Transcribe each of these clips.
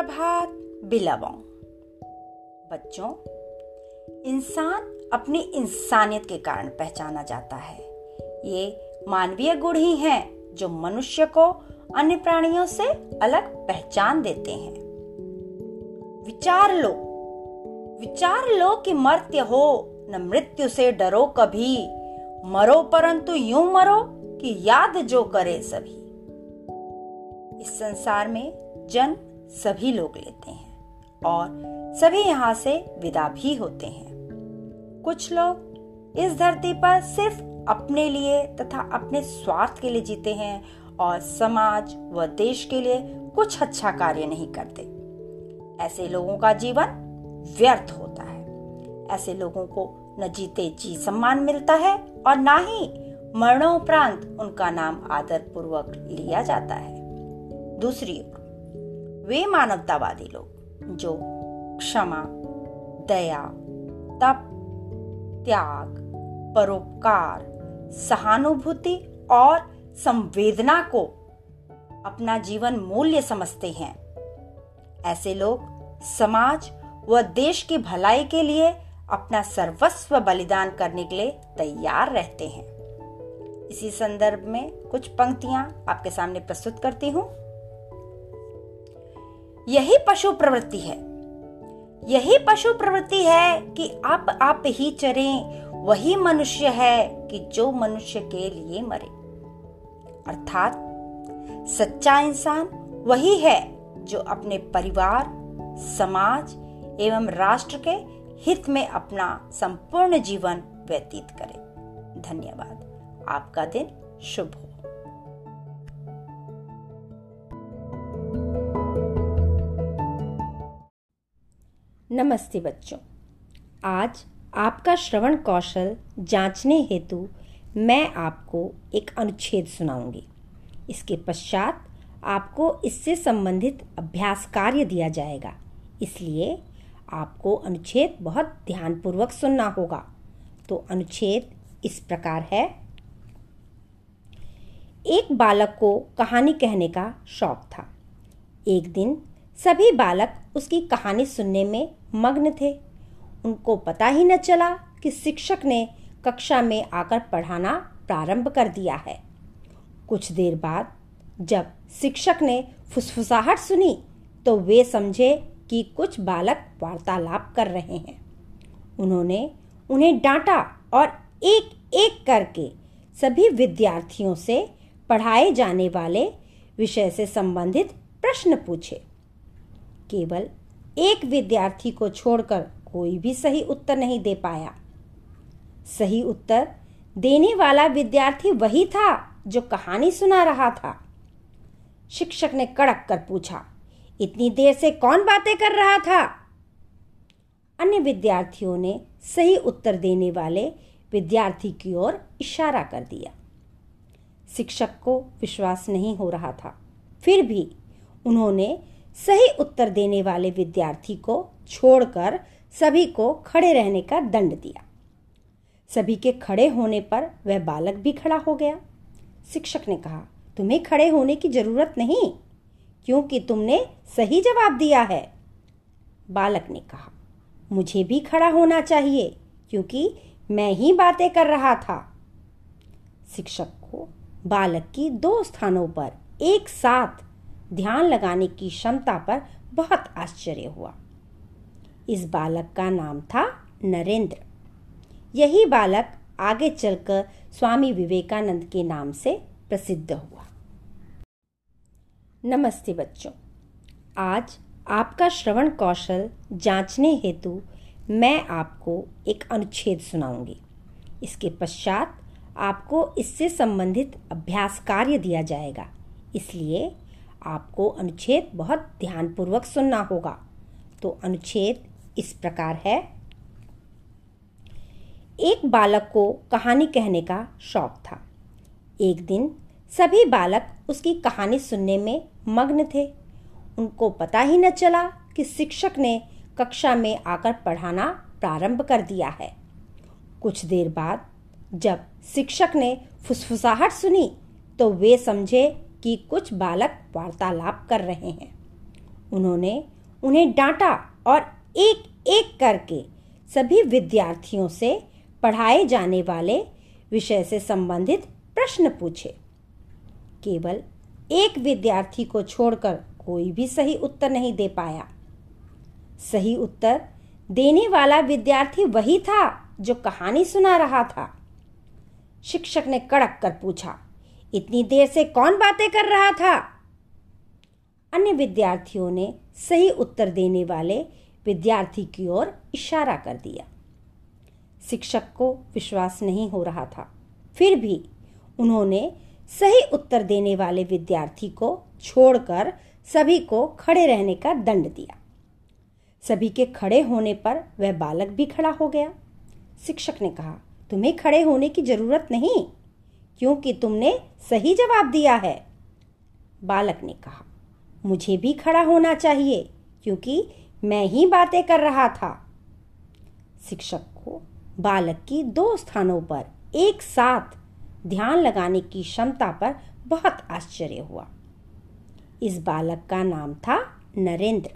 सुप्रभात बिलवों। बच्चों, इंसान अपनी इंसानियत के कारण पहचाना जाता है। ये मानवीय गुण ही हैं जो मनुष्य को अन्य प्राणियों से अलग पहचान देते हैं। विचार लो। विचार लो कि मर्त्य हो, न मृत्यु से डरो कभी। मरो परंतु यूँ मरो कि याद जो करे सभी। इस संसार में जन्म सभी लोग लेते हैं और सभी यहाँ से विदा भी होते हैं। कुछ लोग इस धरती पर सिर्फ़ अपने लिए तथा अपने स्वार्थ के लिए जीते हैं और समाज व देश के लिए कुछ अच्छा कार्य नहीं करते। ऐसे लोगों का जीवन व्यर्थ होता है। ऐसे लोगों को न जीते जी सम्मान मिलता है और ना ही मरणोपरांत उनका नाम आदर पूर्वक लिया जाता है। दूसरी ओर वे मानवतावादी लोग, जो क्षमा, दया, तप, त्याग, परोपकार, सहानुभूति और संवेदना को अपना जीवन मूल्य समझते हैं। ऐसे लोग समाज व देश की भलाई के लिए अपना सर्वस्व बलिदान करने के लिए तैयार रहते हैं। इसी संदर्भ में कुछ पंक्तियाँ आपके सामने प्रस्तुत करती हूँ। यही पशु प्रवृत्ति है। यही पशु प्रवृत्ति है कि आप आप ही चरे, वही मनुष्य है कि जो मनुष्य के लिए मरे। अर्थात, सच्चा इंसान वही है जो अपने परिवार, समाज एवं राष्ट्र के हित में अपना संपूर्ण जीवन व्यतीत करे। धन्यवाद। आपका दिन शुभ हो। नमस्ते बच्चों। आज आपका श्रवण कौशल जांचने हेतु मैं आपको एक अनुच्छेद सुनाऊँगी। इसके पश्चात आपको इससे संबंधित अभ्यास कार्य दिया जाएगा। इसलिए आपको अनुच्छेद बहुत ध्यानपूर्वक सुनना होगा। तो अनुच्छेद इस प्रकार है। एक बालक को कहानी कहने का शौक था। एक दिन सभी बालक उसकी कहानी सुनने में मग्न थे। उनको पता ही न चला कि शिक्षक ने कक्षा में आकर पढ़ाना प्रारंभ कर दिया है। कुछ देर बाद जब शिक्षक ने फुसफुसाहट सुनी तो वे समझे कि कुछ बालक वार्तालाप कर रहे हैं। उन्होंने उन्हें डांटा और एक एक करके सभी विद्यार्थियों से पढ़ाए जाने वाले विषय से संबंधित प्रश्न पूछे। केवल एक विद्यार्थी को छोड़कर कोई भी सही उत्तर नहीं दे पाया। सही उत्तर देने वाला विद्यार्थी वही था जो कहानी सुना रहा था। शिक्षक ने कड़क कर पूछा, इतनी देर से कौन बातें कर रहा था? अन्य विद्यार्थियों ने सही उत्तर देने वाले विद्यार्थी की ओर इशारा कर दिया। शिक्षक को विश्वास नहीं हो रहा था। फिर भी उन्होंने सही उत्तर देने वाले विद्यार्थी को छोड़कर सभी को खड़े रहने का दंड दिया। सभी के खड़े होने पर वह बालक भी खड़ा हो गया। शिक्षक ने कहा, तुम्हें खड़े होने की ज़रूरत नहीं, क्योंकि तुमने सही जवाब दिया है। बालक ने कहा, मुझे भी खड़ा होना चाहिए, क्योंकि मैं ही बातें कर रहा था। शिक्षक को बालक की दो स्थानों पर एक साथ ध्यान लगाने की क्षमता पर बहुत आश्चर्य हुआ। इस बालक का नाम था नरेंद्र। यही बालक आगे चलकर स्वामी विवेकानंद के नाम से प्रसिद्ध हुआ। नमस्ते बच्चों, आज आपका श्रवण कौशल जांचने हेतु मैं आपको एक अनुच्छेद सुनाऊँगी। इसके पश्चात आपको इससे संबंधित अभ्यास कार्य दिया जाएगा। इसलिए आपको अनुच्छेद बहुत ध्यानपूर्वक सुनना होगा। तो अनुच्छेद इस प्रकार है। एक बालक को कहानी कहने का शौक था। एक दिन सभी बालक उसकी कहानी सुनने में मग्न थे। उनको पता ही न चला कि शिक्षक ने कक्षा में आकर पढ़ाना प्रारंभ कर दिया है। कुछ देर बाद जब शिक्षक ने फुसफुसाहट सुनी तो वे समझे कि कुछ बालक वार्तालाप कर रहे हैं। उन्होंने उन्हें डांटा और एक एक करके सभी विद्यार्थियों से पढ़ाए जाने वाले विषय से संबंधित प्रश्न पूछे। केवल एक विद्यार्थी को छोड़कर कोई भी सही उत्तर नहीं दे पाया। सही उत्तर देने वाला विद्यार्थी वही था जो कहानी सुना रहा था। शिक्षक ने कड़क कर पूछा इतनी देर से कौन बातें कर रहा था? अन्य विद्यार्थियों ने सही उत्तर देने वाले विद्यार्थी की ओर इशारा कर दिया। शिक्षक को विश्वास नहीं हो रहा था। फिर भी उन्होंने सही उत्तर देने वाले विद्यार्थी को छोड़कर सभी को खड़े रहने का दंड दिया। सभी के खड़े होने पर वह बालक भी खड़ा हो गया। शिक्षक ने कहा, तुम्हें खड़े होने की ज़रूरत नहीं। क्योंकि तुमने सही जवाब दिया है। बालक ने कहा, मुझे भी खड़ा होना चाहिए, क्योंकि मैं ही बातें कर रहा था। शिक्षक को बालक की दो स्थानों पर एक साथ ध्यान लगाने की क्षमता पर बहुत आश्चर्य हुआ। इस बालक का नाम था नरेंद्र।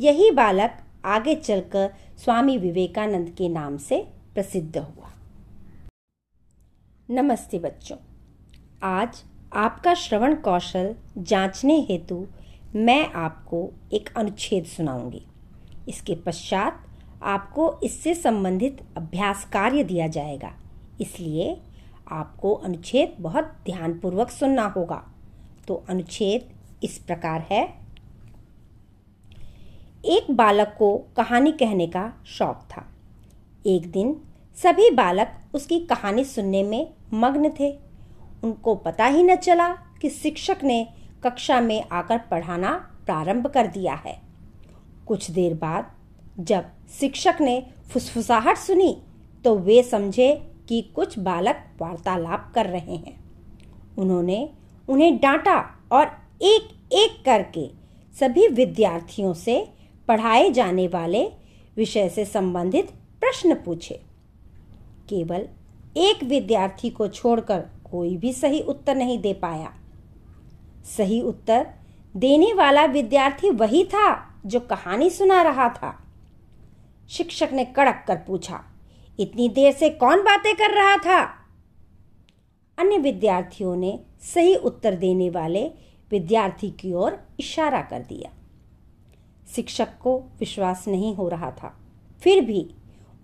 यही बालक आगे चलकर स्वामी विवेकानंद के नाम से प्रसिद्ध हुआ। नमस्ते बच्चों। आज आपका श्रवण कौशल जांचने हेतु मैं आपको एक अनुच्छेद सुनाऊँगी। इसके पश्चात आपको इससे संबंधित अभ्यास कार्य दिया जाएगा। इसलिए आपको अनुच्छेद बहुत ध्यानपूर्वक सुनना होगा। तो अनुच्छेद इस प्रकार है। एक बालक को कहानी कहने का शौक था। एक दिन सभी बालक उसकी कहानी सुनने में मग्न थे। उनको पता ही न चला कि शिक्षक ने कक्षा में आकर पढ़ाना प्रारंभ कर दिया है। कुछ देर बाद जब शिक्षक ने फुसफुसाहट सुनी तो वे समझे कि कुछ बालक वार्तालाप कर रहे हैं। उन्होंने उन्हें डांटा और एक एक करके सभी विद्यार्थियों से पढ़ाए जाने वाले विषय से संबंधित प्रश्न पूछे। केवल एक विद्यार्थी को छोड़कर कोई भी सही उत्तर नहीं दे पाया। सही उत्तर देने वाला विद्यार्थी वही था जो कहानी सुना रहा था। शिक्षक ने कड़क कर पूछा, इतनी देर से कौन बातें कर रहा था? अन्य विद्यार्थियों ने सही उत्तर देने वाले विद्यार्थी की ओर इशारा कर दिया। शिक्षक को विश्वास नहीं हो रहा था। फिर भी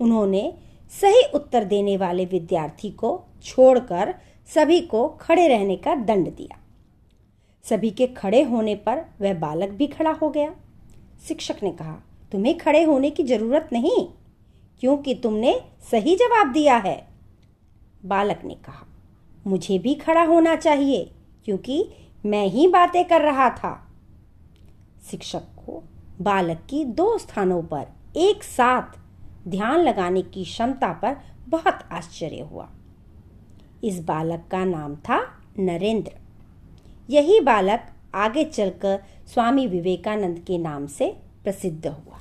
उन्होंने सही उत्तर देने वाले विद्यार्थी को छोड़कर सभी को खड़े रहने का दंड दिया। सभी के खड़े होने पर वह बालक भी खड़ा हो गया। शिक्षक ने कहा, तुम्हें खड़े होने की ज़रूरत नहीं, क्योंकि तुमने सही जवाब दिया है। बालक ने कहा, मुझे भी खड़ा होना चाहिए, क्योंकि मैं ही बातें कर रहा था। शिक्षक को बालक की दो स्थानों पर एक साथ ध्यान लगाने की क्षमता पर बहुत आश्चर्य हुआ। इस बालक का नाम था नरेंद्र। यही बालक आगे चलकर स्वामी विवेकानंद के नाम से प्रसिद्ध हुआ।